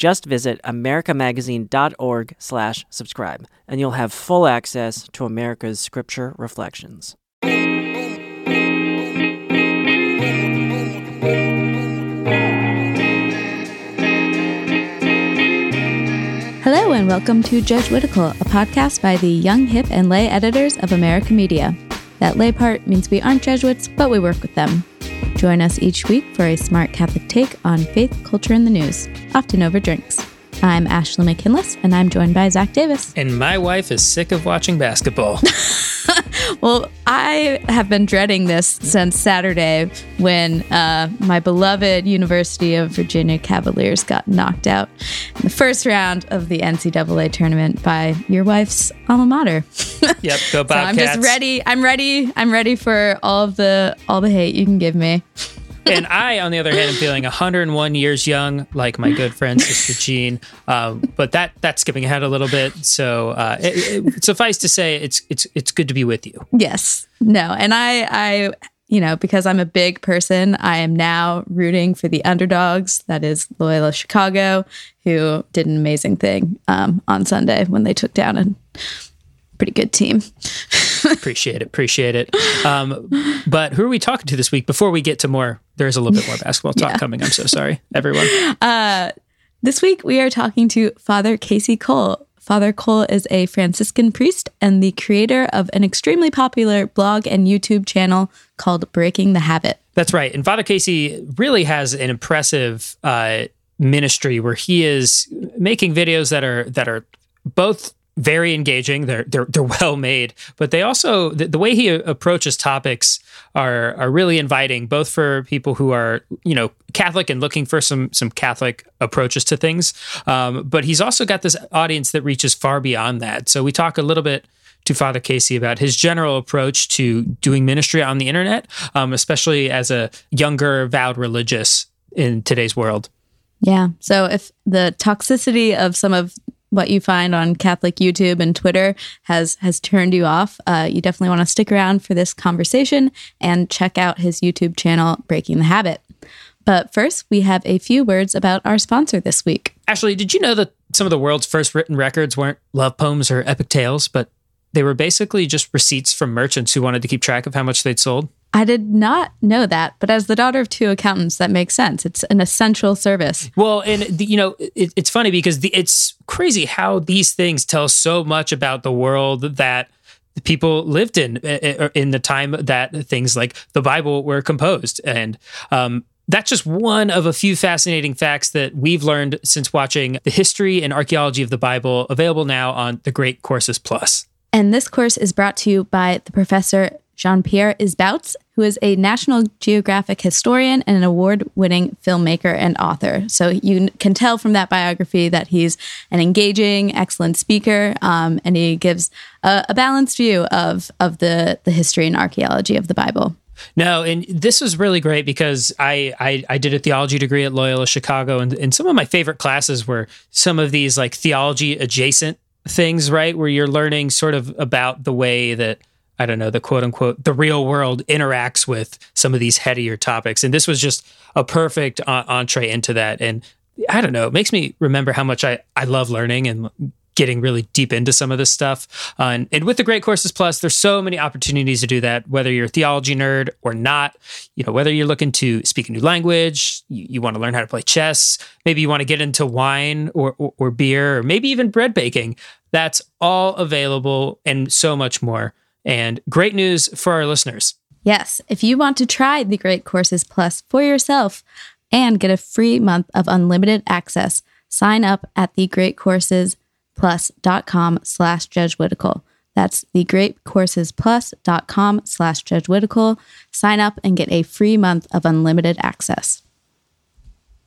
Just visit americamagazine.org slash subscribe, and you'll have full access to America's Scripture Reflections. Hello, and welcome to Jesuitical, a podcast by the young, hip, and lay editors of America Media. That lay part means we aren't Jesuits, but we work with them. Join us each week for a smart Catholic take on faith, culture, and the news, often over drinks. I'm Ashley McKinless, and I'm joined by Zach Davis. And my wife is sick of watching basketball. well, I have been dreading this since Saturday when uh, my beloved University of Virginia Cavaliers got knocked out in the first round of the NCAA tournament by your wife's alma mater. yep, go Bobcats. so I'm just ready. I'm ready. I'm ready for all of the all the hate you can give me and I, on the other hand, am feeling 101 years young, like my good friend Sister Jean. Um, but that that's skipping ahead a little bit. So uh, it, it, suffice to say, it's it's it's good to be with you. Yes. No. And I I you know because I'm a big person, I am now rooting for the underdogs. That is Loyola Chicago, who did an amazing thing um, on Sunday when they took down pretty good team. appreciate it. Appreciate it. Um, but who are we talking to this week? Before we get to more, there's a little bit more basketball talk yeah. coming. I'm so sorry, everyone. Uh, this week we are talking to Father Casey Cole. Father Cole is a Franciscan priest and the creator of an extremely popular blog and YouTube channel called Breaking the Habit. That's right. And Father Casey really has an impressive uh, ministry where he is making videos that are that are both very engaging. They're they're they're well made, but they also the, the, way he approaches topics are are really inviting, both for people who are you know Catholic and looking for some some Catholic approaches to things. Um, but he's also got this audience that reaches far beyond that. So we talk a little bit to Father Casey about his general approach to doing ministry on the internet, um, especially as a younger vowed religious in today's world. Yeah. So if the toxicity of some of what you find on Catholic YouTube and Twitter has has turned you off, uh, you definitely want to stick around for this conversation and check out his YouTube channel, Breaking the Habit. But first, we have a few words about our sponsor this week. Ashley, did you know that some of the world's first written records weren't love poems or epic tales, but they were basically just receipts from merchants who wanted to keep track of how much they'd sold? I did not know that, but as the daughter of two accountants, that makes sense. It's an essential service. Well, and the, you know, it, it's funny because the, it's crazy how these things tell so much about the world that people lived in in the time that things like the Bible were composed, and um, that's just one of a few fascinating facts that we've learned since watching the history and archaeology of the Bible, available now on the Great Courses Plus. And this course is brought to you by the professor Jean Pierre Isbouts, who is a National Geographic historian and an award winning filmmaker and author. So you can tell from that biography that he's an engaging, excellent speaker, um, and he gives a, a balanced view of, of the, the history and archaeology of the Bible. No, and this was really great because I, I, I did a theology degree at Loyola Chicago, and, and some of my favorite classes were some of these like theology adjacent things, right? Where you're learning sort of about the way that I don't know, the quote unquote, the real world interacts with some of these headier topics. And this was just a perfect uh, entree into that. And I don't know, it makes me remember how much I, I love learning and getting really deep into some of this stuff. Uh, and, and, with the Great Courses Plus, there's so many opportunities to do that, whether you're a theology nerd or not, you know, whether you're looking to speak a new language, you, you want to learn how to play chess, maybe you want to get into wine or, or, or beer, or maybe even bread baking. That's all available and so much more. And great news for our listeners. Yes, if you want to try the Great Courses Plus for yourself and get a free month of unlimited access, sign up at thegreatcoursesplus.com slash jesuitical. That's thegreatcoursesplus.com slash jesuitical. Sign up and get a free month of unlimited access.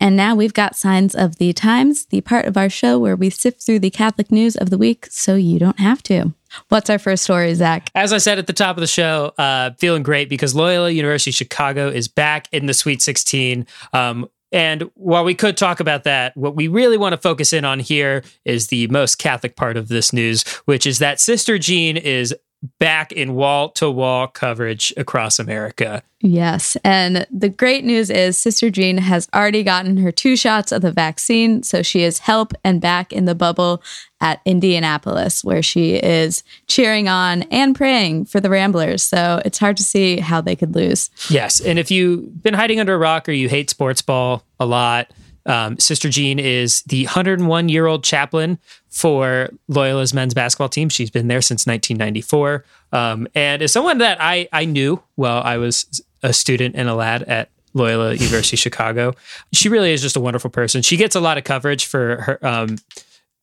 And now we've got Signs of the Times, the part of our show where we sift through the Catholic news of the week so you don't have to. What's our first story, Zach? As I said at the top of the show, uh, feeling great because Loyola University Chicago is back in the Sweet 16. Um, and while we could talk about that, what we really want to focus in on here is the most Catholic part of this news, which is that Sister Jean is back in wall to wall coverage across America. Yes. And the great news is Sister Jean has already gotten her two shots of the vaccine. So she is help and back in the bubble at Indianapolis, where she is cheering on and praying for the Ramblers. So it's hard to see how they could lose. Yes. And if you've been hiding under a rock or you hate sports ball a lot, um, Sister Jean is the 101 year old chaplain for Loyola's men's basketball team. She's been there since 1994. Um, and is someone that I, I knew while I was a student and a lad at Loyola University Chicago. She really is just a wonderful person. She gets a lot of coverage for her um,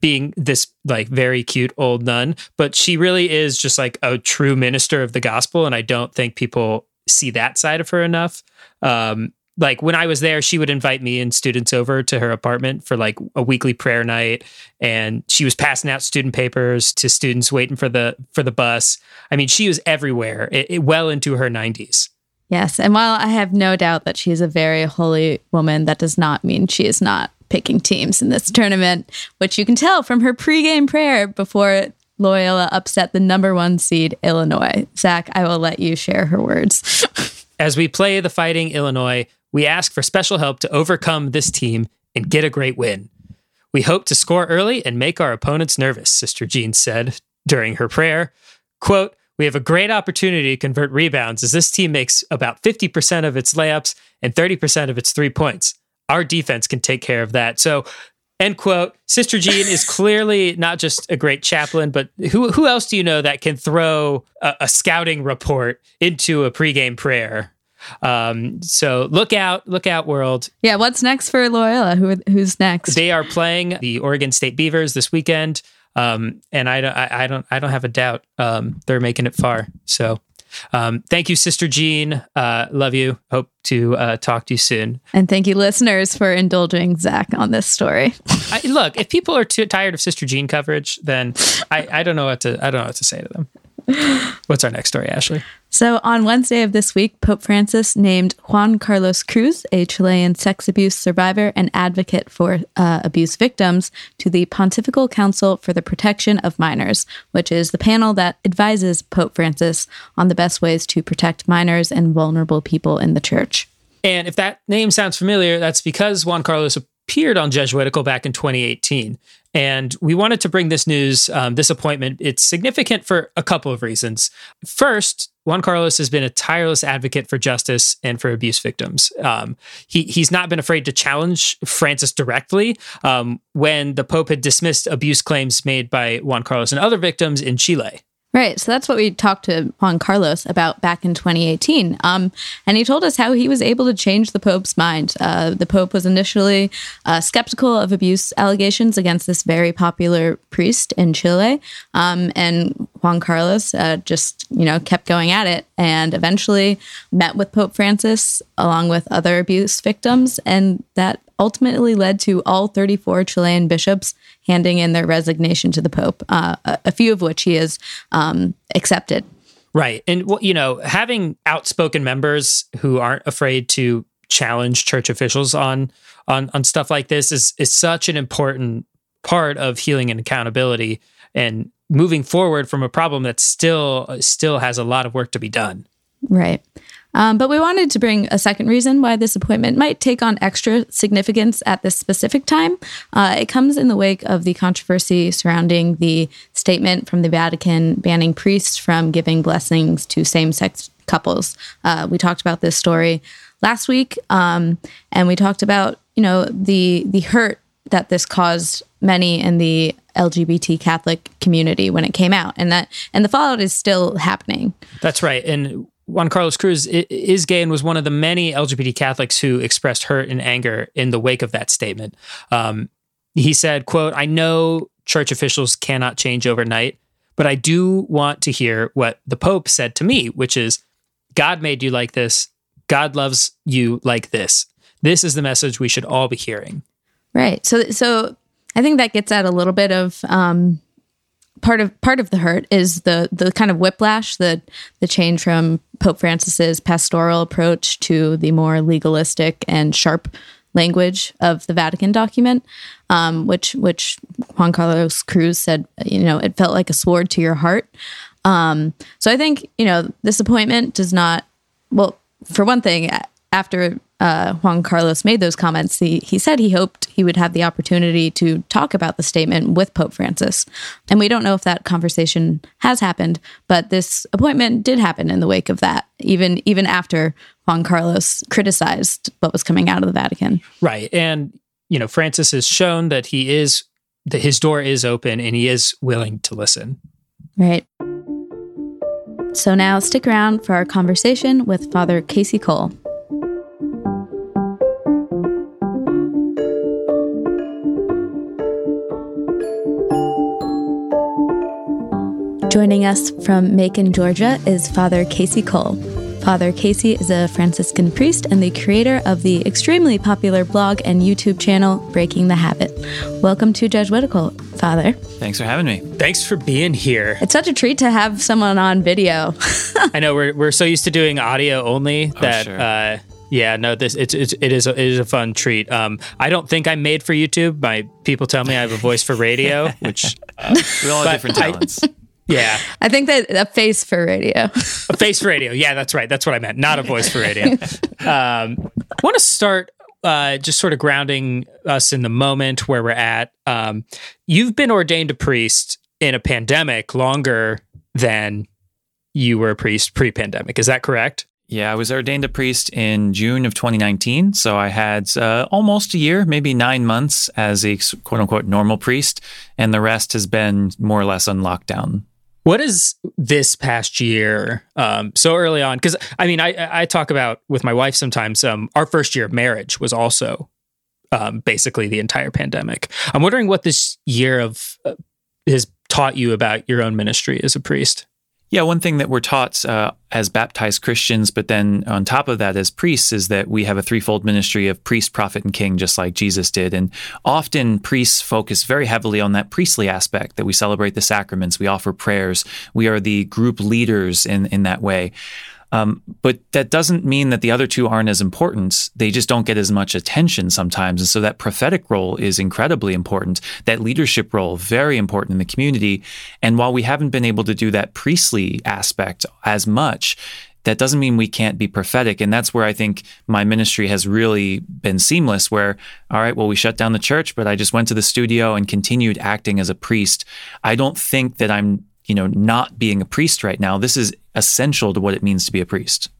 being this like very cute old nun, but she really is just like a true minister of the gospel. And I don't think people see that side of her enough. Um, like when I was there, she would invite me and students over to her apartment for like a weekly prayer night, and she was passing out student papers to students waiting for the for the bus. I mean, she was everywhere, it, it, well into her nineties. Yes, and while I have no doubt that she is a very holy woman, that does not mean she is not picking teams in this tournament, which you can tell from her pregame prayer before Loyola upset the number one seed Illinois. Zach, I will let you share her words. As we play the Fighting Illinois, we ask for special help to overcome this team and get a great win. We hope to score early and make our opponents nervous, Sister Jean said during her prayer. Quote, we have a great opportunity to convert rebounds as this team makes about 50% of its layups and 30% of its three points. Our defense can take care of that. So, end quote. Sister Jean is clearly not just a great chaplain, but who, who else do you know that can throw a, a scouting report into a pregame prayer? Um, so look out, look out, world. Yeah, what's next for Loyola? Who who's next? They are playing the Oregon State Beavers this weekend, um, and I don't, I, I, don't, I don't have a doubt um, they're making it far. So. Um, thank you, Sister Jean. Uh, love you. Hope to uh, talk to you soon. And thank you, listeners, for indulging Zach on this story. I, look, if people are too tired of Sister Jean coverage, then I, I don't know what to I don't know what to say to them. What's our next story, Ashley? So, on Wednesday of this week, Pope Francis named Juan Carlos Cruz, a Chilean sex abuse survivor and advocate for uh, abuse victims, to the Pontifical Council for the Protection of Minors, which is the panel that advises Pope Francis on the best ways to protect minors and vulnerable people in the church. And if that name sounds familiar, that's because Juan Carlos appeared on Jesuitical back in 2018. And we wanted to bring this news, um, this appointment. It's significant for a couple of reasons. First, Juan Carlos has been a tireless advocate for justice and for abuse victims. Um, he he's not been afraid to challenge Francis directly um, when the Pope had dismissed abuse claims made by Juan Carlos and other victims in Chile. Right. So that's what we talked to Juan Carlos about back in 2018. Um, and he told us how he was able to change the Pope's mind. Uh, the Pope was initially uh, skeptical of abuse allegations against this very popular priest in Chile. Um, and Juan Carlos uh, just, you know, kept going at it and eventually met with Pope Francis along with other abuse victims. And that ultimately led to all 34 Chilean bishops handing in their resignation to the Pope, uh, a, few of which he has um, accepted. Right. And, you know, having outspoken members who aren't afraid to challenge church officials on on on stuff like this is is such an important part of healing and accountability and moving forward from a problem that still still has a lot of work to be done. Right. Um, but we wanted to bring a second reason why this appointment might take on extra significance at this specific time. Uh, it comes in the wake of the controversy surrounding the statement from the Vatican banning priests from giving blessings to same sex couples. Uh, we talked about this story last week, um, and we talked about you know the the hurt that this caused many in the LGBT Catholic community when it came out, and that and the fallout is still happening. That's right, and Juan Carlos Cruz is gay and was one of the many LGBT Catholics who expressed hurt and anger in the wake of that statement. Um, he said, "quote I know church officials cannot change overnight, but I do want to hear what the Pope said to me, which is, God made you like this. God loves you like this. This is the message we should all be hearing. Right. So so I think that gets at a little bit of um, part of part of the hurt is the the kind of whiplash, the the change from Pope Francis's pastoral approach to the more legalistic and sharp language of the Vatican document, um, which which Juan Carlos Cruz said, you know, it felt like a sword to your heart. Um, so I think you know this appointment does not. Well, for one thing, after uh, Juan Carlos made those comments, he, he said he hoped he would have the opportunity to talk about the statement with Pope Francis. And we don't know if that conversation has happened, but this appointment did happen in the wake of that, even even after Juan Carlos criticized what was coming out of the Vatican. Right. And, you know, Francis has shown that he is, that his door is open and he is willing to listen. Right. So now stick around for our conversation with Father Casey Cole. Joining us from Macon, Georgia is Father Casey Cole. Father Casey is a Franciscan priest and the creator of the extremely popular blog and YouTube channel Breaking the Habit. Welcome to Jesuitical, Father. Thanks for having me. Thanks for being here. It's such a treat to have someone on video. I know we're, we're so used to doing audio only Oh, that sure. uh, yeah no this it's, it's it is a, it is a fun treat. Um, I don't think I'm made for YouTube. My people tell me I have a voice for radio, which We all have But different I- talents. Yeah, I think that a face for radio. a face for radio. Yeah, that's right. That's what I meant. Not a voice for radio. Um, I want to start uh, just sort of grounding us in the moment where we're at. Um, you've been ordained a priest in a pandemic longer than you were a priest pre-pandemic. Is that correct? yeah, I was ordained a priest in June of 2019. So I had uh, almost a year, maybe nine months as a quote unquote normal priest. And the rest has been more or less on lockdown. What is this past year um, so early on? Because I mean, I, I talk about with my wife sometimes. Um, our first year of marriage was also um, basically the entire pandemic. I'm wondering what this year of uh, has taught you about your own ministry as a priest. Yeah, one thing that we're taught uh, as baptized Christians, but then on top of that as priests, is that we have a threefold ministry of priest, prophet, and king, just like Jesus did. And often priests focus very heavily on that priestly aspect that we celebrate the sacraments, we offer prayers, we are the group leaders in, in that way. Um, but that doesn't mean that the other two aren't as important. They just don't get as much attention sometimes. And so that prophetic role is incredibly important. That leadership role, very important in the community. And while we haven't been able to do that priestly aspect as much, that doesn't mean we can't be prophetic. And that's where I think my ministry has really been seamless, where, all right, well, we shut down the church, but I just went to the studio and continued acting as a priest. I don't think that I'm you know, not being a priest right now. This is essential to what it means to be a priest.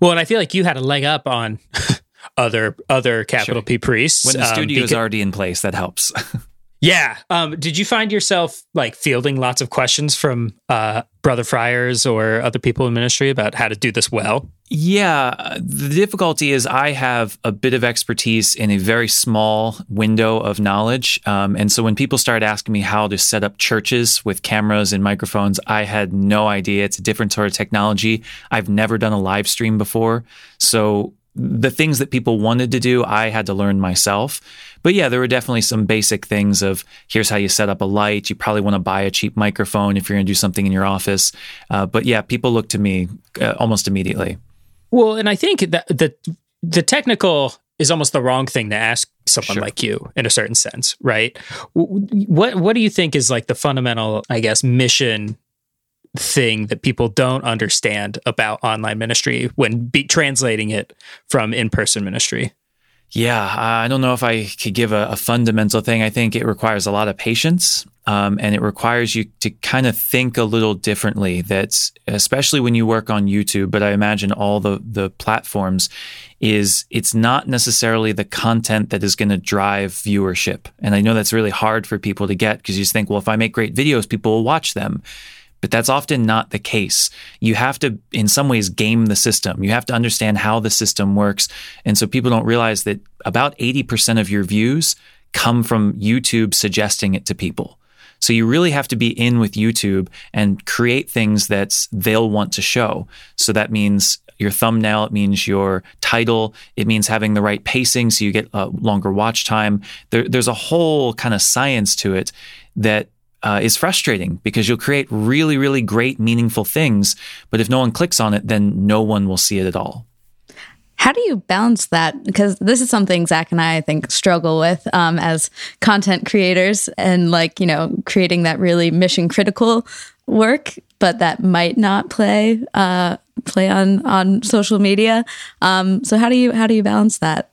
Well, and I feel like you had a leg up on other other capital Sure. P priests. When the um, studio is beca- already in place, that helps. Yeah. Um, did you find yourself like fielding lots of questions from uh, brother friars or other people in ministry about how to do this well? yeah, the difficulty is I have a bit of expertise in a very small window of knowledge. Um, and so when people started asking me how to set up churches with cameras and microphones, I had no idea. It's a different sort of technology. I've never done a live stream before. So the things that people wanted to do, I had to learn myself. But yeah, there were definitely some basic things of here's how you set up a light. You probably want to buy a cheap microphone if you're going to do something in your office. Uh, but yeah, people look to me uh, almost immediately. Well, and I think that the the technical is almost the wrong thing to ask someone Sure. like you in a certain sense, right? What what do you think is like the fundamental, I guess, mission thing that people don't understand about online ministry when be translating it from in-person ministry? Yeah, I don't know if I could give a, a fundamental thing. I think it requires a lot of patience, um, and it requires you to kind of think a little differently. That's especially when you work on YouTube, but I imagine all the the platforms is it's not necessarily the content that is going to drive viewership. And I know that's really hard for people to get because you just think, well, if I make great videos, people will watch them. But that's often not the case. You have to, in some ways, game the system. You have to understand how the system works. And so people don't realize that about 80% of your views come from YouTube suggesting it to people. So you really have to be in with YouTube and create things that they'll want to show. So that means your thumbnail, it means your title, it means having the right pacing so you get a longer watch time. There, there's a whole kind of science to it that uh, is frustrating because you'll create really, really great, meaningful things. But if no one clicks on it, then no one will see it at all. How do you balance that? Because this is something Zach and I, I think, struggle with um, as content creators and like, you know, creating that really mission critical work, but that might not play uh, play on on social media. Um, so how do you how do you balance that?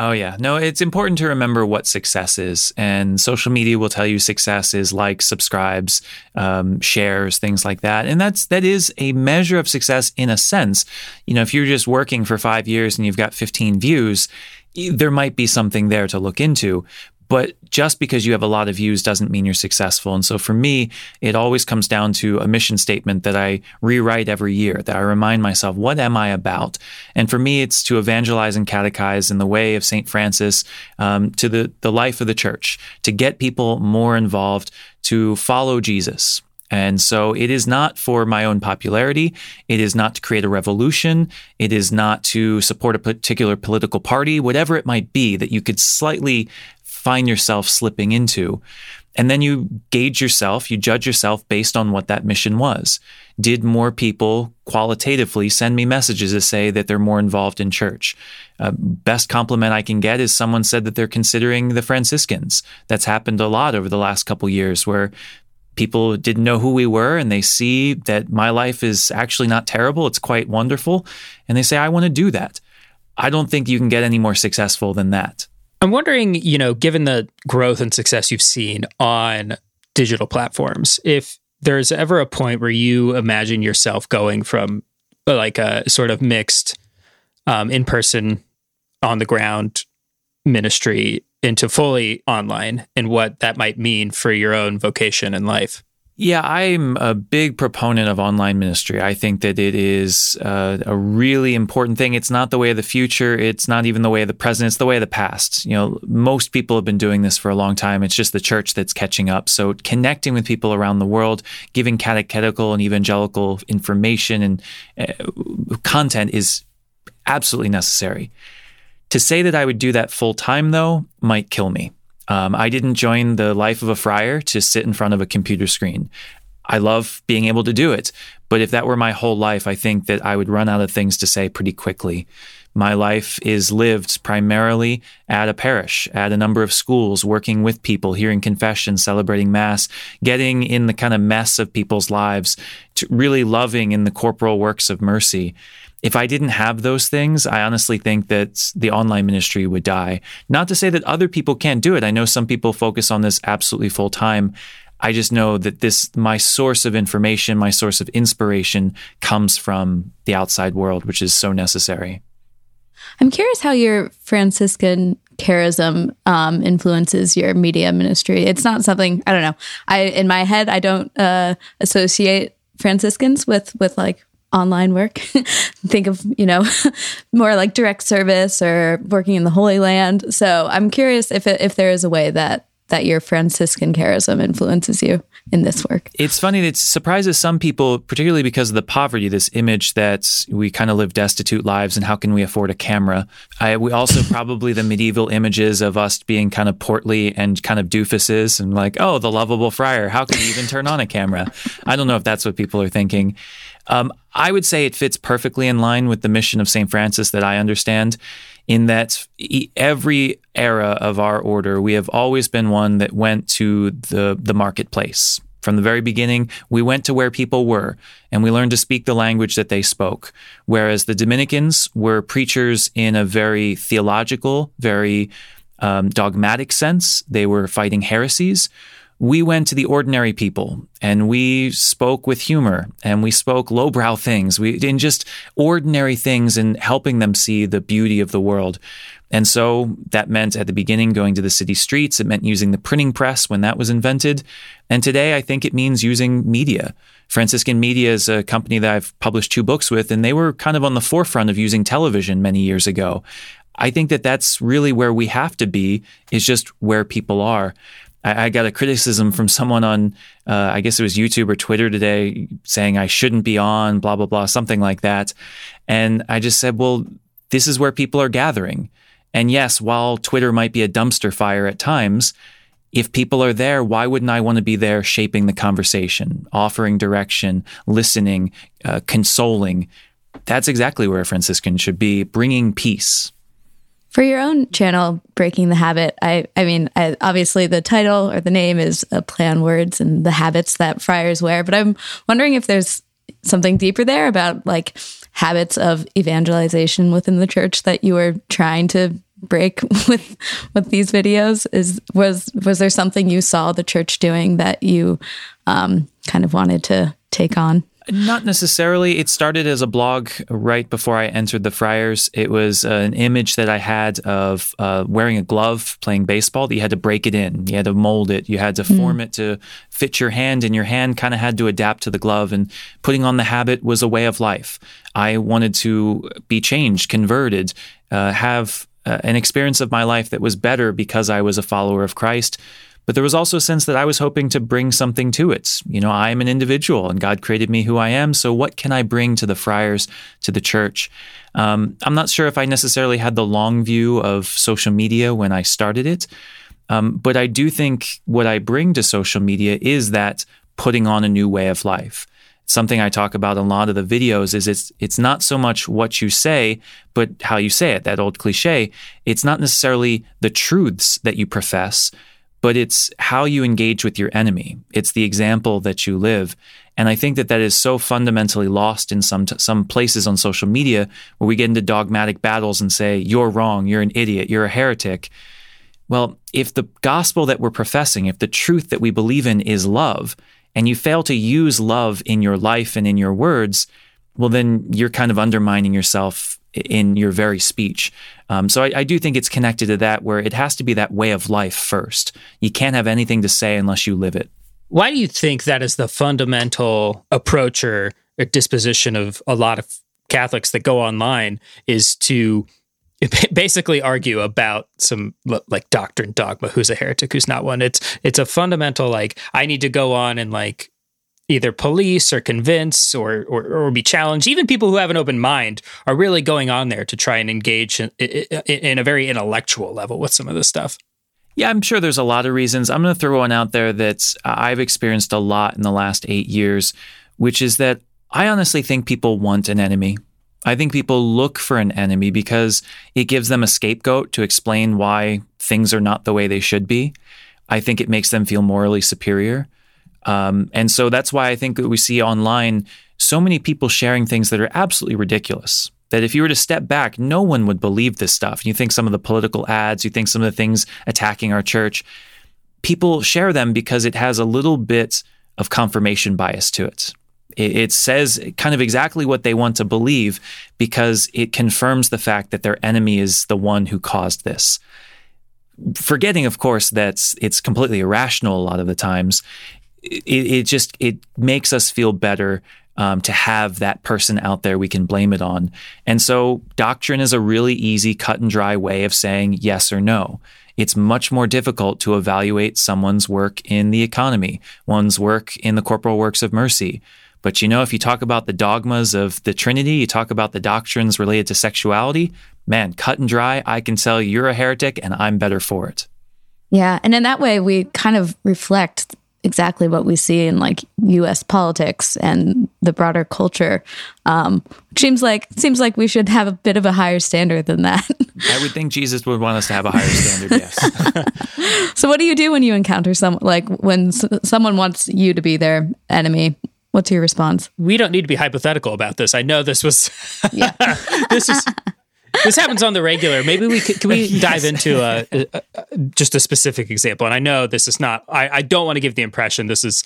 Oh, yeah. No, it's important to remember what success is. And social media will tell you success is likes, subscribes, um, shares, things like that. And that's, that is a measure of success in a sense. You know, if you're just working for five years and you've got 15 views, there might be something there to look into. But just because you have a lot of views doesn't mean you're successful. And so for me, it always comes down to a mission statement that I rewrite every year, that I remind myself, what am I about? And for me, it's to evangelize and catechize in the way of St. Francis um, to the, the life of the church, to get people more involved, to follow Jesus. And so it is not for my own popularity. It is not to create a revolution. It is not to support a particular political party, whatever it might be that you could slightly find yourself slipping into. And then you gauge yourself, you judge yourself based on what that mission was. Did more people qualitatively send me messages to say that they're more involved in church? Uh, best compliment I can get is someone said that they're considering the Franciscans. That's happened a lot over the last couple years where people didn't know who we were and they see that my life is actually not terrible. It's quite wonderful. And they say, I want to do that. I don't think you can get any more successful than that. I'm wondering, you know, given the growth and success you've seen on digital platforms, if there's ever a point where you imagine yourself going from uh, like a sort of mixed um, in person, on the ground ministry into fully online and what that might mean for your own vocation and life. Yeah, I'm a big proponent of online ministry. I think that it is uh, a really important thing. It's not the way of the future. It's not even the way of the present. It's the way of the past. You know, most people have been doing this for a long time. It's just the church that's catching up. So connecting with people around the world, giving catechetical and evangelical information and uh, content is absolutely necessary. To say that I would do that full time, though, might kill me. Um, I didn't join the life of a friar to sit in front of a computer screen. I love being able to do it. But if that were my whole life, I think that I would run out of things to say pretty quickly. My life is lived primarily at a parish, at a number of schools, working with people, hearing confession, celebrating Mass, getting in the kind of mess of people's lives, really loving in the corporal works of mercy if I didn't have those things, I honestly think that the online ministry would die. Not to say that other people can't do it. I know some people focus on this absolutely full time. I just know that this, my source of information, my source of inspiration comes from the outside world, which is so necessary. I'm curious how your Franciscan charism um, influences your media ministry. It's not something I don't know. I in my head I don't uh, associate Franciscans with with like online work. Think of, you know, more like direct service or working in the Holy Land. So I'm curious if it, if there is a way that that your Franciscan charism influences you in this work. It's funny, it surprises some people, particularly because of the poverty, this image that we kind of live destitute lives and how can we afford a camera. I, we also probably the medieval images of us being kind of portly and kind of doofuses and like, oh, the lovable friar, how can you even turn on a camera? I don't know if that's what people are thinking. Um, I would say it fits perfectly in line with the mission of St. Francis that I understand, in that every era of our order, we have always been one that went to the, the marketplace. From the very beginning, we went to where people were and we learned to speak the language that they spoke. Whereas the Dominicans were preachers in a very theological, very um, dogmatic sense. They were fighting heresies we went to the ordinary people and we spoke with humor and we spoke lowbrow things. We in just ordinary things and helping them see the beauty of the world. And so that meant at the beginning going to the city streets. It meant using the printing press when that was invented. And today i think it means using media. Franciscan media is a company that i've published two books with and they were kind of on the forefront of using television many years ago. I think that that's really where we have to be, is just where people are. I, I got a criticism from someone on, uh, I guess it was YouTube or Twitter today, saying I shouldn't be on, blah blah blah, something like that. And I just said, well, this is where people are gathering. And yes, while Twitter might be a dumpster fire at times, if people are there, why wouldn't I want to be there shaping the conversation, offering direction, listening, uh, consoling? That's exactly where a Franciscan should be, bringing peace. For your own channel, Breaking the Habit, I, I mean, I, obviously the title or the name is a play on words and the habits that friars wear, but I'm wondering if there's something deeper there about like habits of evangelization within the church that you were trying to break with with these videos. Is was was there something you saw the church doing that you um, kind of wanted to take on not necessarily. It started as a blog right before I entered the Friars. It was uh, an image that I had of uh, wearing a glove playing baseball. That you had to break it in, you had to mold it, you had to form mm. it to fit your hand, and your hand kind of had to adapt to the glove. And putting on the habit was a way of life. I wanted to be changed, converted, uh, have uh, an experience of my life that was better because I was a follower of Christ. But there was also a sense that I was hoping to bring something to it. You know, I am an individual and God created me who I am. So what can I bring to the friars, to the church? Um, I'm not sure if I necessarily had the long view of social media when I started it. Um, but I do think what I bring to social media is that putting on a new way of life something I talk about in a lot of the videos is it's it's not so much what you say, but how you say it. That old cliche. It's not necessarily the truths that you profess, but it's how you engage with your enemy. It's the example that you live. And I think that that is so fundamentally lost in some some places on social media where we get into dogmatic battles and say you're wrong, you're an idiot, you're a heretic. Well, if the gospel that we're professing, if the truth that we believe in is love, and you fail to use love in your life and in your words, well, then you're kind of undermining yourself in your very speech. Um, so I, I, do think it's connected to that, where it has to be that way of life first. You can't have anything to say unless you live it. Why do you think that is the fundamental approach or, or disposition of a lot of Catholics that go online is to basically argue about some like doctrine dogma who's a heretic who's not one it's it's a fundamental like i need to go on and like either police or convince or, or, or be challenged even people who have an open mind are really going on there to try and engage in, in a very intellectual level with some of this stuff yeah, I'm sure there's a lot of reasons. I'm going to throw one out there that uh, I've experienced a lot in the last eight years, which is that I honestly think people want an enemy. I think people look for an enemy because it gives them a scapegoat to explain why things are not the way they should be. I think it makes them feel morally superior. Um, and so that's why I think that we see online so many people sharing things that are absolutely ridiculous. That if you were to step back, no one would believe this stuff. You think some of the political ads, you think some of the things attacking our church, people share them because it has a little bit of confirmation bias to it. It, says kind of exactly what they want to believe because it confirms the fact that their enemy is the one who caused this. Forgetting, of course, that it's completely irrational a lot of the times. It, it just it makes us feel better um, to have that person out there we can blame it on. And so, doctrine is a really easy, cut and dry way of saying yes or no. It's much more difficult to evaluate someone's work in the economy, one's work in the corporal works of mercy, but you know, if you talk about the dogmas of the Trinity, you talk about the doctrines related to sexuality, man, cut and dry, I can tell you're a heretic and I'm better for it. Yeah. And in that way, we kind of reflect exactly what we see in like U.S. politics and the broader culture. Um, seems like seems like we should have a bit of a higher standard than that. I would think Jesus would want us to have a higher standard. Yes. so, what do you do when you encounter someone like when s- someone wants you to be their enemy? What's your response? We don't need to be hypothetical about this. I know this was yeah. this is this happens on the regular. Maybe we can, can we yes. dive into a, a, a, just a specific example. And I know this is not. I, I don't want to give the impression this is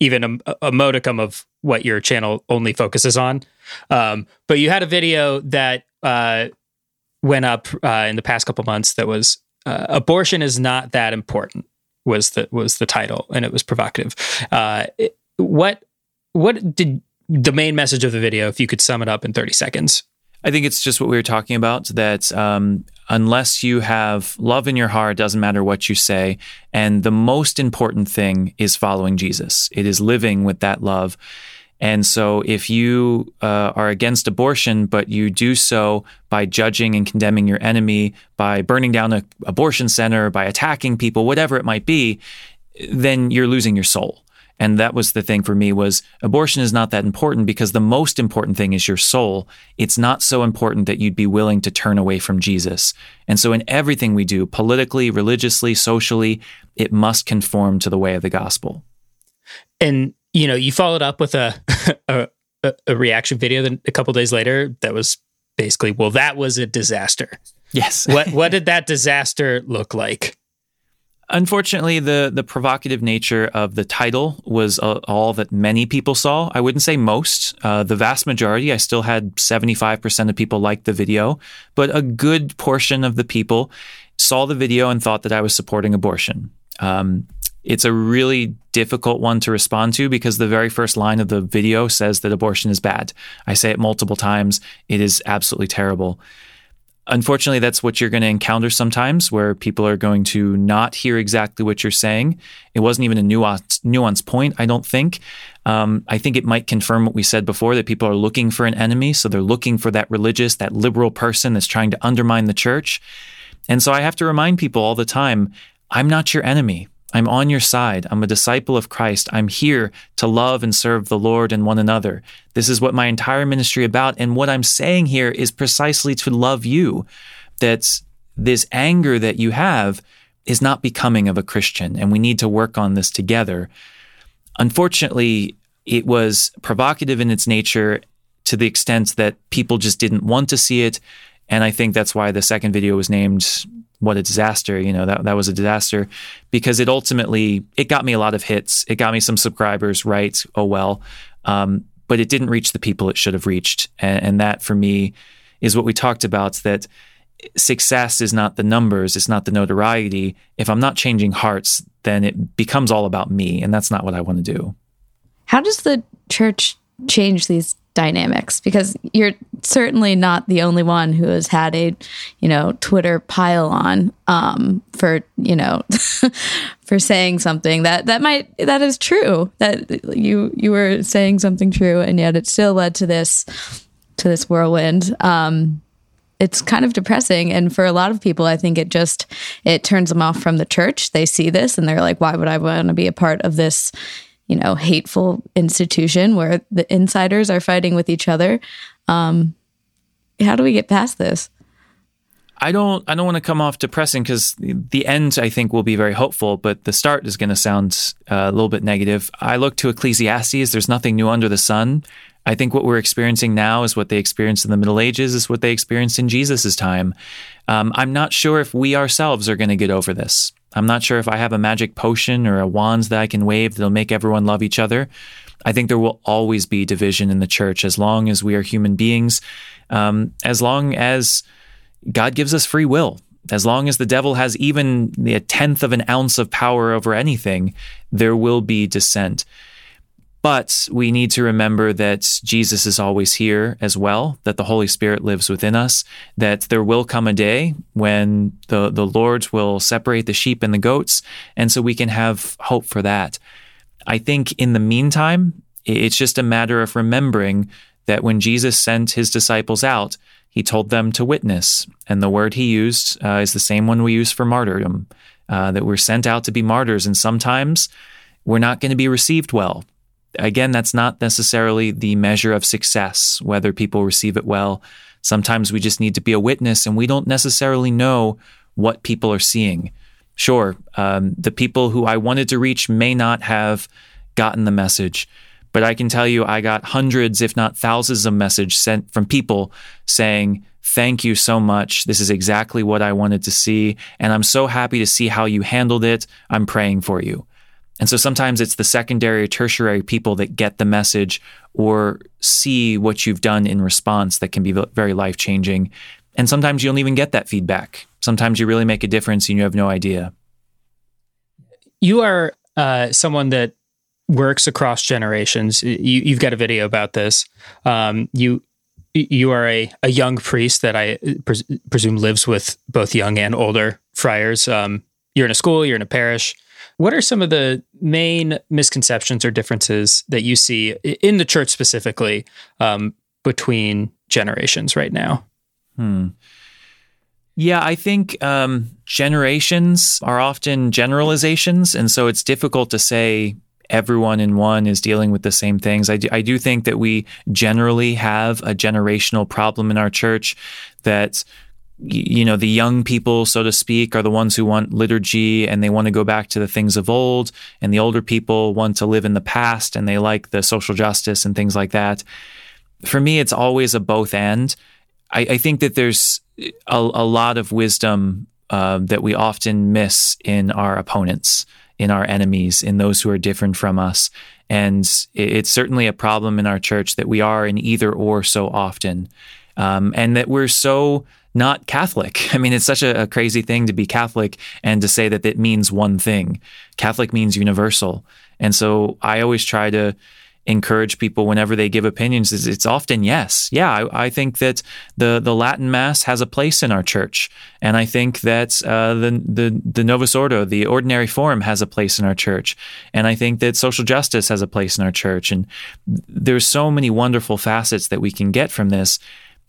even a, a modicum of what your channel only focuses on. Um, but you had a video that uh, went up uh, in the past couple months that was uh, abortion is not that important was the was the title and it was provocative. Uh, it, what what did the main message of the video, if you could sum it up in 30 seconds? I think it's just what we were talking about that um, unless you have love in your heart, doesn't matter what you say. And the most important thing is following Jesus. It is living with that love. And so, if you uh, are against abortion, but you do so by judging and condemning your enemy, by burning down an abortion center, by attacking people, whatever it might be, then you're losing your soul. And that was the thing for me was abortion is not that important because the most important thing is your soul. It's not so important that you'd be willing to turn away from Jesus. And so in everything we do, politically, religiously, socially, it must conform to the way of the gospel. And you know, you followed up with a a, a reaction video a couple days later that was basically, well, that was a disaster. Yes. what what did that disaster look like? Unfortunately, the the provocative nature of the title was uh, all that many people saw. I wouldn't say most. Uh, the vast majority, I still had seventy five percent of people liked the video, but a good portion of the people saw the video and thought that I was supporting abortion. Um, it's a really difficult one to respond to because the very first line of the video says that abortion is bad. I say it multiple times. It is absolutely terrible. Unfortunately, that's what you're going to encounter sometimes where people are going to not hear exactly what you're saying. It wasn't even a nuance, nuance point, I don't think. Um, I think it might confirm what we said before that people are looking for an enemy. So they're looking for that religious, that liberal person that's trying to undermine the church. And so I have to remind people all the time I'm not your enemy. I'm on your side. I'm a disciple of Christ. I'm here to love and serve the Lord and one another. This is what my entire ministry about. And what I'm saying here is precisely to love you. That this anger that you have is not becoming of a Christian. And we need to work on this together. Unfortunately, it was provocative in its nature to the extent that people just didn't want to see it. And I think that's why the second video was named what a disaster you know that, that was a disaster because it ultimately it got me a lot of hits. It got me some subscribers right? Oh well. Um, but it didn't reach the people it should have reached. And, and that for me is what we talked about that success is not the numbers it's not the notoriety. If i'm not changing hearts then it becomes all about me and that's not what i want to do. How does the church change these dynamics because you're certainly not the only one who has had a you know twitter pile on um, for you know for saying something that that might that is true that you you were saying something true and yet it still led to this to this whirlwind. Um, it's kind of depressing and for a lot of people i think it just it turns them off from the church. They see this and they're like why would i want to be a part of this you know, hateful institution where the insiders are fighting with each other. Um, how do we get past this? I don't I don't want to come off depressing because the end I think will be very hopeful, but the start is going to sound uh, a little bit negative. I look to Ecclesiastes. There's nothing new under the sun. I think what we're experiencing now is what they experienced in the Middle Ages, is what they experienced in Jesus' time. Um, I'm not sure if we ourselves are going to get over this. I'm not sure if I have a magic potion or a wand that I can wave that'll make everyone love each other. I think there will always be division in the church as long as we are human beings, um, as long as God gives us free will. As long as the devil has even a tenth of an ounce of power over anything, there will be dissent. But we need to remember that Jesus is always here as well, that the Holy Spirit lives within us, that there will come a day when the, the Lord will separate the sheep and the goats. And so we can have hope for that. I think in the meantime, it's just a matter of remembering that when Jesus sent his disciples out, he told them to witness. And the word he used uh, is the same one we use for martyrdom, uh, that we're sent out to be martyrs. And sometimes we're not going to be received well again, that's not necessarily the measure of success, whether people receive it well. Sometimes we just need to be a witness and we don't necessarily know what people are seeing. Sure, um, the people who I wanted to reach may not have gotten the message, but I can tell you I got hundreds, if not thousands, of messages sent from people saying, Thank you so much. This is exactly what I wanted to see. And I'm so happy to see how you handled it. I'm praying for you. And so sometimes it's the secondary or tertiary people that get the message or see what you've done in response that can be very life changing. And sometimes you don't even get that feedback. Sometimes you really make a difference and you have no idea. You are uh, someone that works across generations. You, have got a video about this. Um, you you are a, a young priest that I pres- presume lives with both young and older friars. Um, you're in a school, you're in a parish. What are some of the main misconceptions or differences that you see in the church specifically um, between generations right now? Hmm. Yeah, I think um, generations are often generalizations. And so it's difficult to say everyone in one is dealing with the same things. I do, I do think that we generally have a generational problem in our church that you know the young people so to speak are the ones who want liturgy and they want to go back to the things of old and the older people want to live in the past and they like the social justice and things like that. For me it's always a both and. I, I think that there's a, a lot of wisdom uh, that we often miss in our opponents in our enemies, in those who are different from us. And it's certainly a problem in our church that we are in either or so often, um, and that we're so not Catholic. I mean, it's such a, a, crazy thing to be Catholic and to say that it means one thing. Catholic means universal. And so I always try to encourage people whenever they give opinions is it's often yes. Yeah, I, I, think that the the Latin Mass has a place in our church, and I think that uh, the the the Novus Ordo, the Ordinary Form, has a place in our church, and I think that social justice has a place in our church, and there's so many wonderful facets that we can get from this.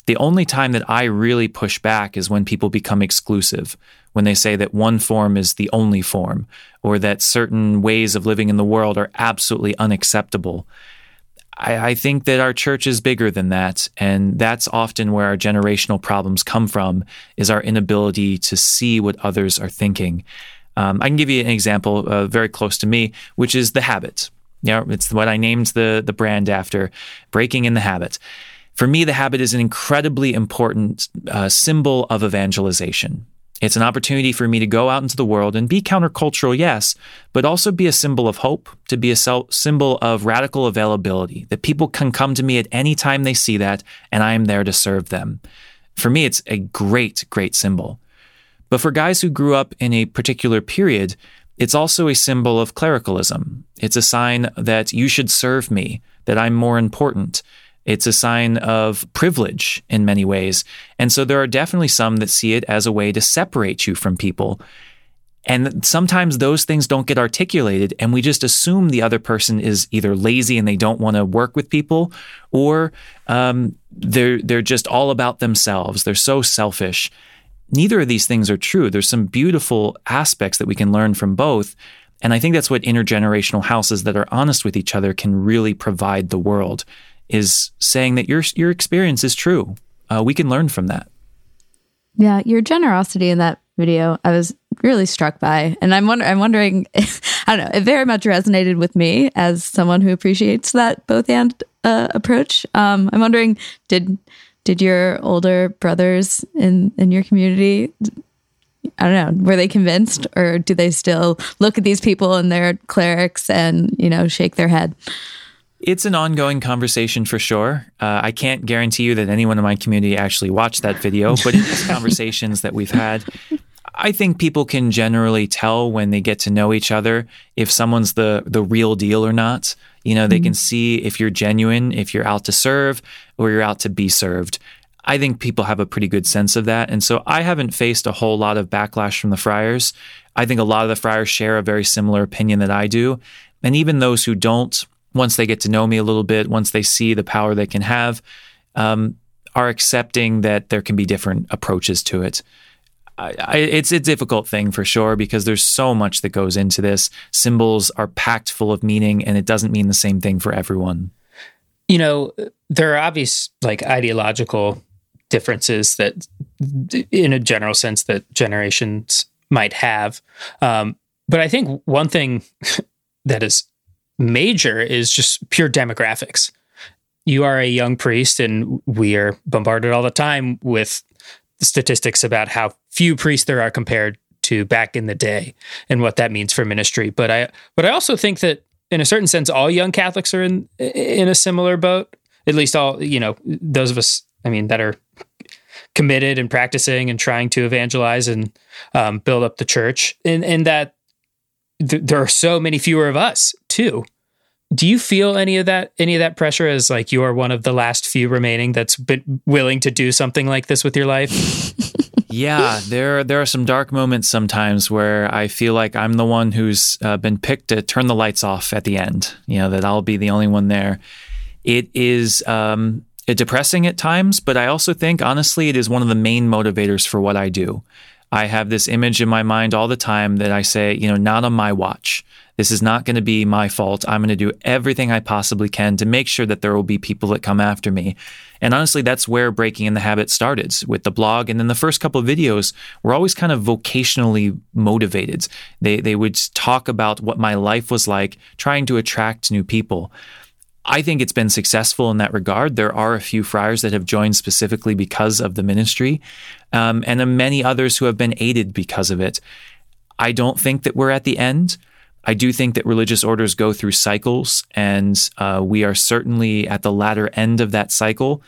The only time that I really push back is when people become exclusive, when they say that one form is the only form, or that certain ways of living in the world are absolutely unacceptable. I, I, think that our church is bigger than that, and that's often where our generational problems come from: is our inability to see what others are thinking. Um, I can give you an example uh, very close to me, which is the habit. Yeah, it's what I named the the brand after, breaking in the habit. For me, the habit is an incredibly important uh, symbol of evangelization. It's an opportunity for me to go out into the world and be countercultural, yes, but also be a symbol of hope, to be a symbol of radical availability, that people can come to me at any time they see that, and I am there to serve them. For me, it's a great, great symbol. But for guys who grew up in a particular period, it's also a symbol of clericalism. It's a sign that you should serve me, that I'm more important, it's a sign of privilege in many ways. And so there are definitely some that see it as a way to separate you from people. And sometimes those things don't get articulated, and we just assume the other person is either lazy and they don't want to work with people, or um, they're they're just all about themselves. They're so selfish. Neither of these things are true. There's some beautiful aspects that we can learn from both, and I think that's what intergenerational houses that are honest with each other can really provide the world is saying that your your experience is true. Uh, we can learn from that. Yeah, your generosity in that video, I was really struck by, and I'm wonder I'm wondering, I don't know, it very much resonated with me as someone who appreciates that both and uh, approach. Um, I'm wondering, did did your older brothers in in your community? I don't know. Were they convinced, or do they still look at these people and their clerics and you know shake their head? It's an ongoing conversation for sure. Uh, I can't guarantee you that anyone in my community actually watched that video, but in these conversations that we've had, I think people can generally tell when they get to know each other if someone's the the real deal or not. You know, they mm-hmm. can see if you're genuine, if you're out to serve or you're out to be served. I think people have a pretty good sense of that. And so I haven't faced a whole lot of backlash from the friars. I think a lot of the friars share a very similar opinion that I do. And even those who don't, once they get to know me a little bit, once they see the power they can have, um, are accepting that there can be different approaches to it. I, I, it's a difficult thing for sure because there's so much that goes into this. Symbols are packed full of meaning, and it doesn't mean the same thing for everyone. You know, there are obvious like ideological differences that, in a general sense, that generations might have. Um, but I think one thing that is major is just pure demographics. You are a young priest, and we are bombarded all the time with statistics about how few priests there are compared to back in the day and what that means for ministry. But I but I also think that in a certain sense all young Catholics are in in a similar boat. At least all, you know, those of us I mean that are committed and practicing and trying to evangelize and um, build up the church. And and that th- there are so many fewer of us too. do you feel any of that any of that pressure as like you are one of the last few remaining that's been willing to do something like this with your life? yeah, there there are some dark moments sometimes where I feel like I'm the one who's uh, been picked to turn the lights off at the end. You know that I'll be the only one there. It is um, depressing at times, but I also think honestly it is one of the main motivators for what I do. I have this image in my mind all the time that I say, you know, not on my watch. This is not going to be my fault. I'm going to do everything I possibly can to make sure that there will be people that come after me. And honestly, that's where breaking in the habit started with the blog. And then the first couple of videos were always kind of vocationally motivated. They, they would talk about what my life was like, trying to attract new people. I think it's been successful in that regard. There are a few friars that have joined specifically because of the ministry, um, and many others who have been aided because of it. I don't think that we're at the end. I do think that religious orders go through cycles, and uh, we are certainly at the latter end of that cycle.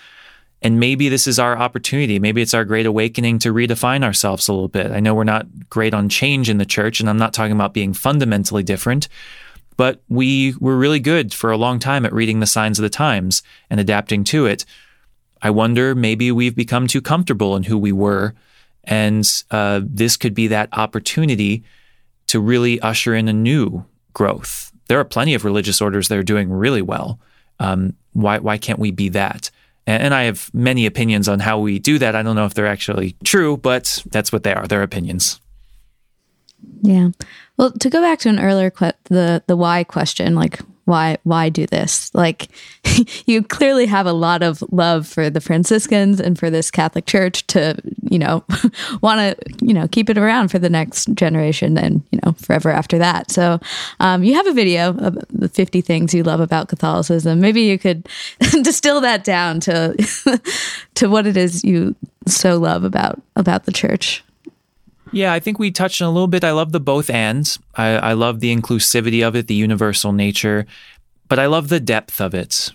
And maybe this is our opportunity. Maybe it's our great awakening to redefine ourselves a little bit. I know we're not great on change in the church, and I'm not talking about being fundamentally different, but we were really good for a long time at reading the signs of the times and adapting to it. I wonder maybe we've become too comfortable in who we were, and uh, this could be that opportunity to really usher in a new growth. There are plenty of religious orders that are doing really well. Um, why why can't we be that? And, and I have many opinions on how we do that. I don't know if they're actually true, but that's what they are. They're opinions. Yeah. Well, to go back to an earlier que- the the why question, like why why do this? Like you clearly have a lot of love for the franciscans and for this catholic church to you know want to you know keep it around for the next generation and you know forever after that. So um, you have a video of the 50 things you love about catholicism. Maybe you could distill that down to to what it is you so love about about the church yeah, I think we touched on a little bit. I love the both ands. I, I love the inclusivity of it, the universal nature, but I love the depth of it.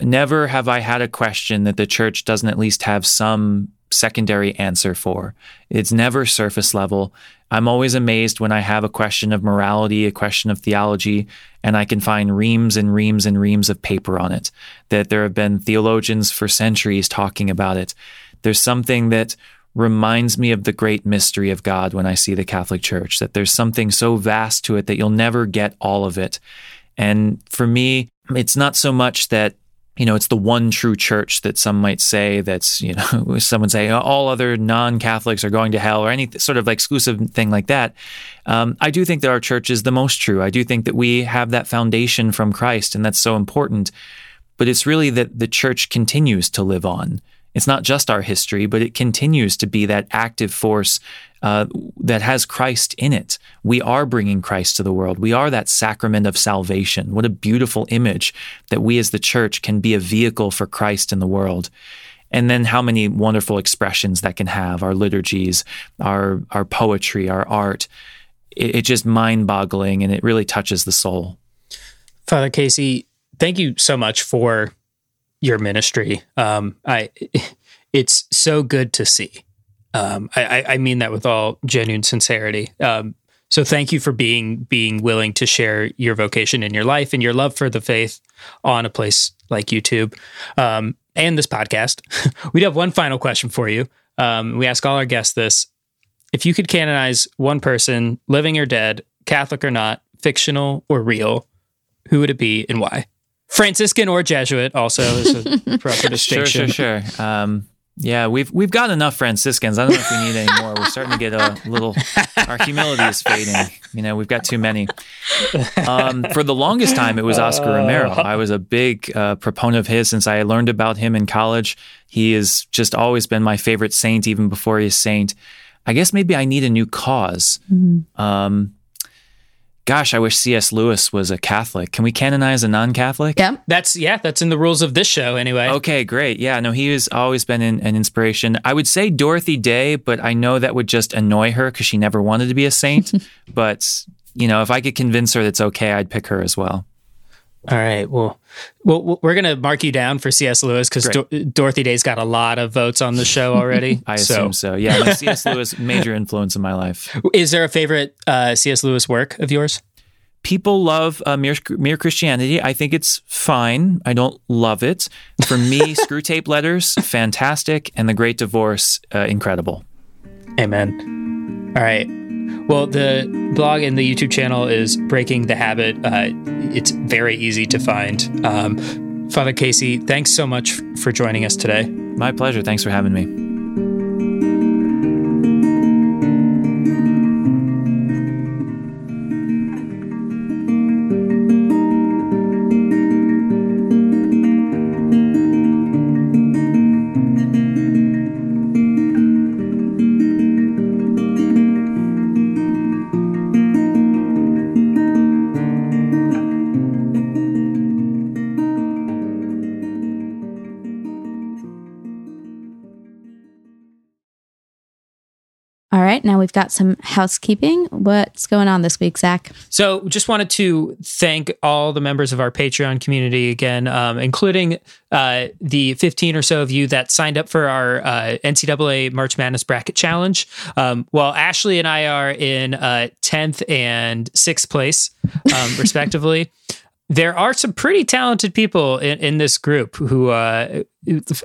Never have I had a question that the church doesn't at least have some secondary answer for. It's never surface level. I'm always amazed when I have a question of morality, a question of theology, and I can find reams and reams and reams of paper on it, that there have been theologians for centuries talking about it. There's something that reminds me of the great mystery of God when I see the Catholic Church, that there's something so vast to it that you'll never get all of it. And for me, it's not so much that you know, it's the one true church that some might say that's, you know, someone say all other non Catholics are going to hell or any sort of like exclusive thing like that. Um, I do think that our church is the most true. I do think that we have that foundation from Christ, and that's so important. But it's really that the church continues to live on. It's not just our history, but it continues to be that active force uh, that has Christ in it. We are bringing Christ to the world. We are that sacrament of salvation. What a beautiful image that we as the church can be a vehicle for Christ in the world. And then how many wonderful expressions that can have our liturgies, our, our poetry, our art. It, it's just mind boggling and it really touches the soul. Father Casey, thank you so much for your ministry. Um, I, it's so good to see. Um, I, I mean that with all genuine sincerity. Um, so thank you for being being willing to share your vocation in your life and your love for the faith on a place like YouTube um, and this podcast. we have one final question for you. Um, we ask all our guests this: If you could canonize one person, living or dead, Catholic or not, fictional or real, who would it be and why? Franciscan or Jesuit also is a proper distinction. Sure, sure, sure. Um, yeah, we've we've got enough Franciscans. I don't know if we need any more. We're starting to get a little. Our humility is fading. You know, we've got too many. Um, for the longest time, it was Oscar Romero. I was a big uh, proponent of his since I learned about him in college. He has just always been my favorite saint, even before he's saint. I guess maybe I need a new because mm-hmm. um, gosh, I wish C.S. Lewis was a Catholic. Can we canonize a non-Catholic? Yeah, that's yeah, that's in the rules of this show anyway. Okay, great. Yeah, no, he has always been an, an inspiration. I would say Dorothy Day, but I know that would just annoy her because she never wanted to be a saint. but you know, if I could convince her that's okay, I'd pick her as well. All right. Well, well, we're gonna mark you down for C.S. Lewis because Do- Dorothy Day's got a lot of votes on the show already. I assume so. Yeah, no, C.S. Lewis major influence in my life. Is there a favorite uh, C.S. Lewis work of yours? people love uh, mere, mere Christianity. I think it's fine. I don't love it. For me, Screwtape Letters, fantastic, and The Great Divorce, uh, incredible. Amen. All right. Well, the blog and the YouTube channel is Breaking the Habit. Uh, it's very easy to find. Um, Father Casey, thanks so much for joining us today. My pleasure. Thanks for having me. Right, now we've got some housekeeping. What's going on this week, Zach? So, just wanted to thank all the members of our Patreon community again, um, including uh, the 15 or so of you that signed up for our uh, NCAA March Madness Bracket Challenge. Um, while Ashley and I are in uh, 10th and 6th place, um, respectively. There are some pretty talented people in, in this group who uh,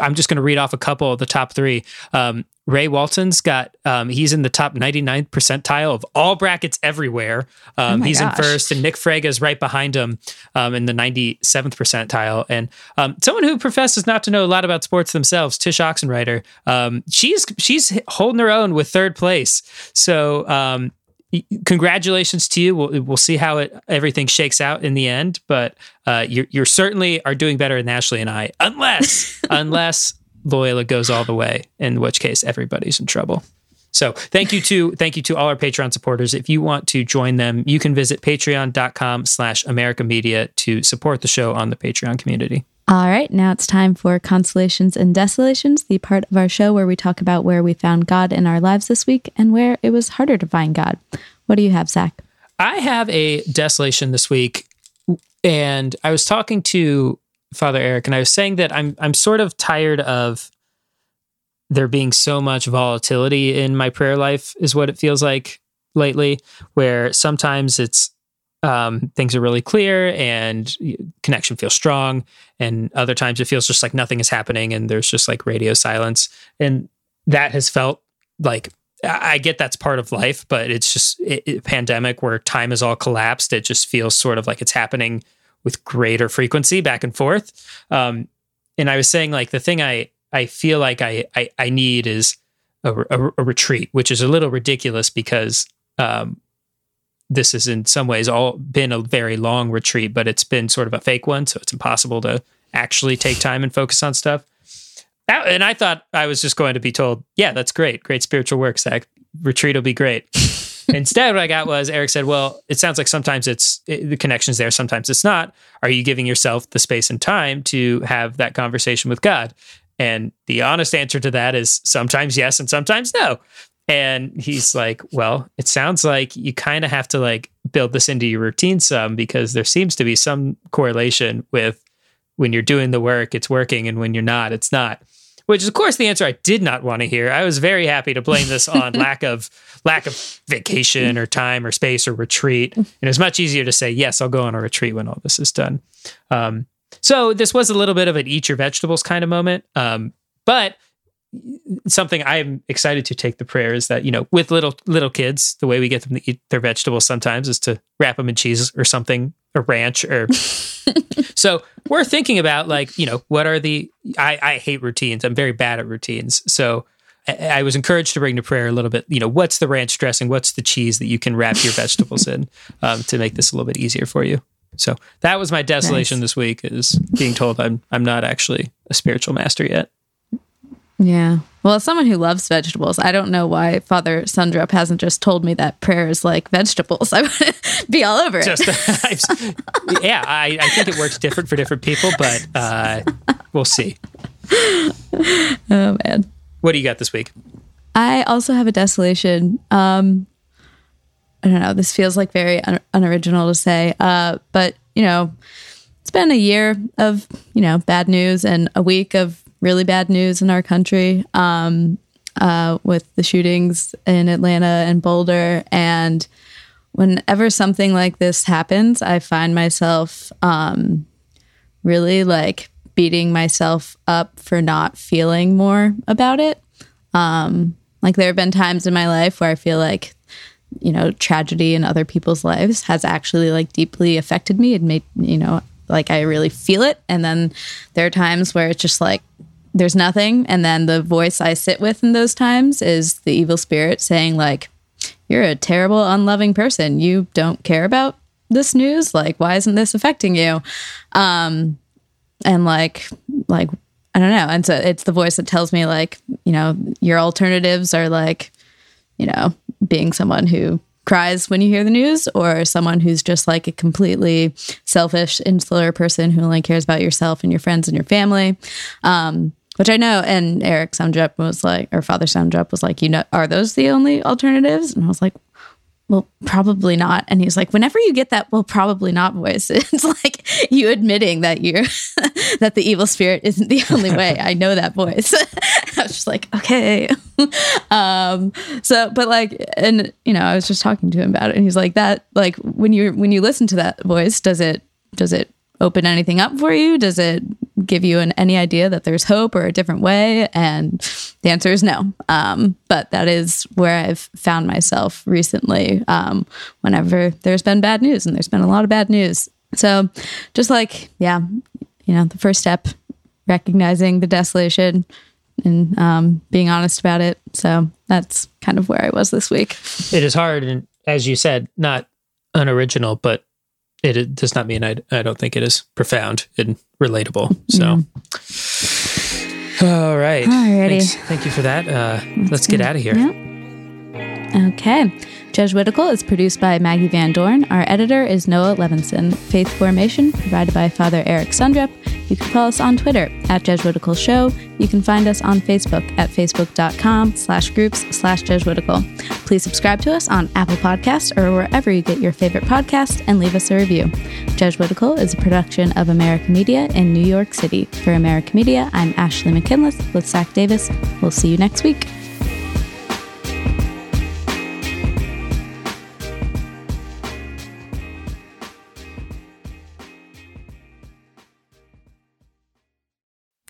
I'm just going to read off a couple of the top three. Um, Ray Walton's got um, he's in the top 99th percentile of all brackets everywhere. Um, oh he's gosh. in first, and Nick Frega is right behind him um, in the 97th percentile. And um, someone who professes not to know a lot about sports themselves, Tish Oxenreiter, um, she's she's holding her own with third place. So um, congratulations to you. We'll, we'll see how it everything shakes out in the end, but uh, you you certainly are doing better than Ashley and I, unless unless Loyola goes all the way, in which case everybody's in trouble. So thank you to thank you to all our Patreon supporters. If you want to join them, you can visit patreon.com slash America Media to support the show on the Patreon community. All right, now it's time for Consolations and Desolations, the part of our show where we talk about where we found God in our lives this week and where it was harder to find God. What do you have, Zach? I have a desolation this week, and I was talking to Father Eric, and I was saying that I'm I'm sort of tired of there being so much volatility in my prayer life, is what it feels like lately. Where sometimes it's um, things are really clear and connection feels strong, and other times it feels just like nothing is happening and there's just like radio silence, and that has felt like I get that's part of life, but it's just it, it, pandemic where time is all collapsed. It just feels sort of like it's happening with greater frequency back and forth. Um, and I was saying like the thing I I feel like I I, I need is a, a, a, retreat, which is a little ridiculous because um, this has in some ways all been a very long retreat, but it's been sort of a fake one, so it's impossible to actually take time and focus on stuff. And I thought I was just going to be told, yeah, that's great, great spiritual work, Zach. Retreat will be great. Instead, what I got was Eric said, "Well, it sounds like sometimes it's it, the connection's there, sometimes it's not. Are you giving yourself the space and time to have that conversation with God?" And the honest answer to that is sometimes yes and sometimes no. And he's like, "Well, it sounds like you kind of have to like build this into your routine some because there seems to be some correlation with when you're doing the work, it's working, and when you're not, it's not." which is of course the answer I did not want to hear. I was very happy to blame this on lack of lack of vacation or time or space or retreat. And it's much easier to say, yes, I'll go on a retreat when all this is done. Um, so this was a little bit of an eat your vegetables kind of moment. Um, but something I'm excited to take the prayer is that, you know, with little little kids, the way we get them to eat their vegetables sometimes is to wrap them in cheese or something, or ranch or so we're thinking about like, you know, what are the I, I hate routines. I'm very bad at routines. So I, I was encouraged to bring to prayer a little bit, you know, what's the ranch dressing? What's the cheese that you can wrap your vegetables in um, to make this a little bit easier for you? So that was my desolation nice. this week is being told I'm I'm not actually a spiritual master yet. Yeah. Well, as someone who loves vegetables, I don't know why Father Sundrup hasn't just told me that prayer is like vegetables. I would be all over it. Just, yeah, I, I, think it works different for different people, but uh, we'll see. Oh, man. What do you got this week? I also have a desolation. Um, I don't know. This feels like very un- unoriginal to say, uh, but, you know, it's been a year of, you know, bad news and a week of really bad news in our country um, uh, with the shootings in Atlanta and Boulder. And whenever something like this happens, I find myself um, really like beating myself up for not feeling more about it. Um, like there have been times in my life where I feel like, you know, tragedy in other people's lives has actually like deeply affected me and made, you know, like I really feel it. And then there are times where it's just like, there's nothing. And then the voice I sit with in those times is the evil spirit saying, like, you're a terrible, unloving person. You don't care about this news. Like, why isn't this affecting you? Um, and like, like, I don't know. And so it's the voice that tells me, like, you know, your alternatives are like, you know, being someone who cries when you hear the news or someone who's just like a completely selfish, insular person who only cares about yourself and your friends and your family. Um, which I know. And Eric Sundrup was like, or Father Sundrup was like, you know, are those the only alternatives? And I was like, well, probably not. And he's like, whenever you get that, well, probably not voice, it's like you admitting that you're, that the evil spirit isn't the only way. I know that voice. I was just like, okay. um, so, but like, and, you know, I was just talking to him about it and he's like, that, like, when you, when you listen to that voice, does it, does it open anything up for you? Does it give you an, any idea that there's hope or a different way? And the answer is no. Um, but that is where I've found myself recently um, whenever there's been bad news, and there's been a lot of bad news. So just like, yeah, you know, the first step, recognizing the desolation and um, being honest about it. So that's kind of where I was this week. It is hard. And as you said, not unoriginal, but it, does not mean I, I don't think it is profound and relatable. So, mm. all right. Alrighty. Thanks. Thank you for that. Uh, let's get out of here. Yep. Okay. Jesuitical is produced by Maggie Van Dorn. Our editor is Noah Levinson. Faith Formation provided by Father Eric Sundrup. You can follow us on Twitter at Jesuitical Show. You can find us on Facebook at facebook.com slash groups slash Jesuitical. Please subscribe to us on Apple Podcasts or wherever you get your favorite podcast and leave us a review. Jesuitical is a production of America Media in New York City. For America Media, I'm Ashley McKinless with Zach Davis. We'll see you next week.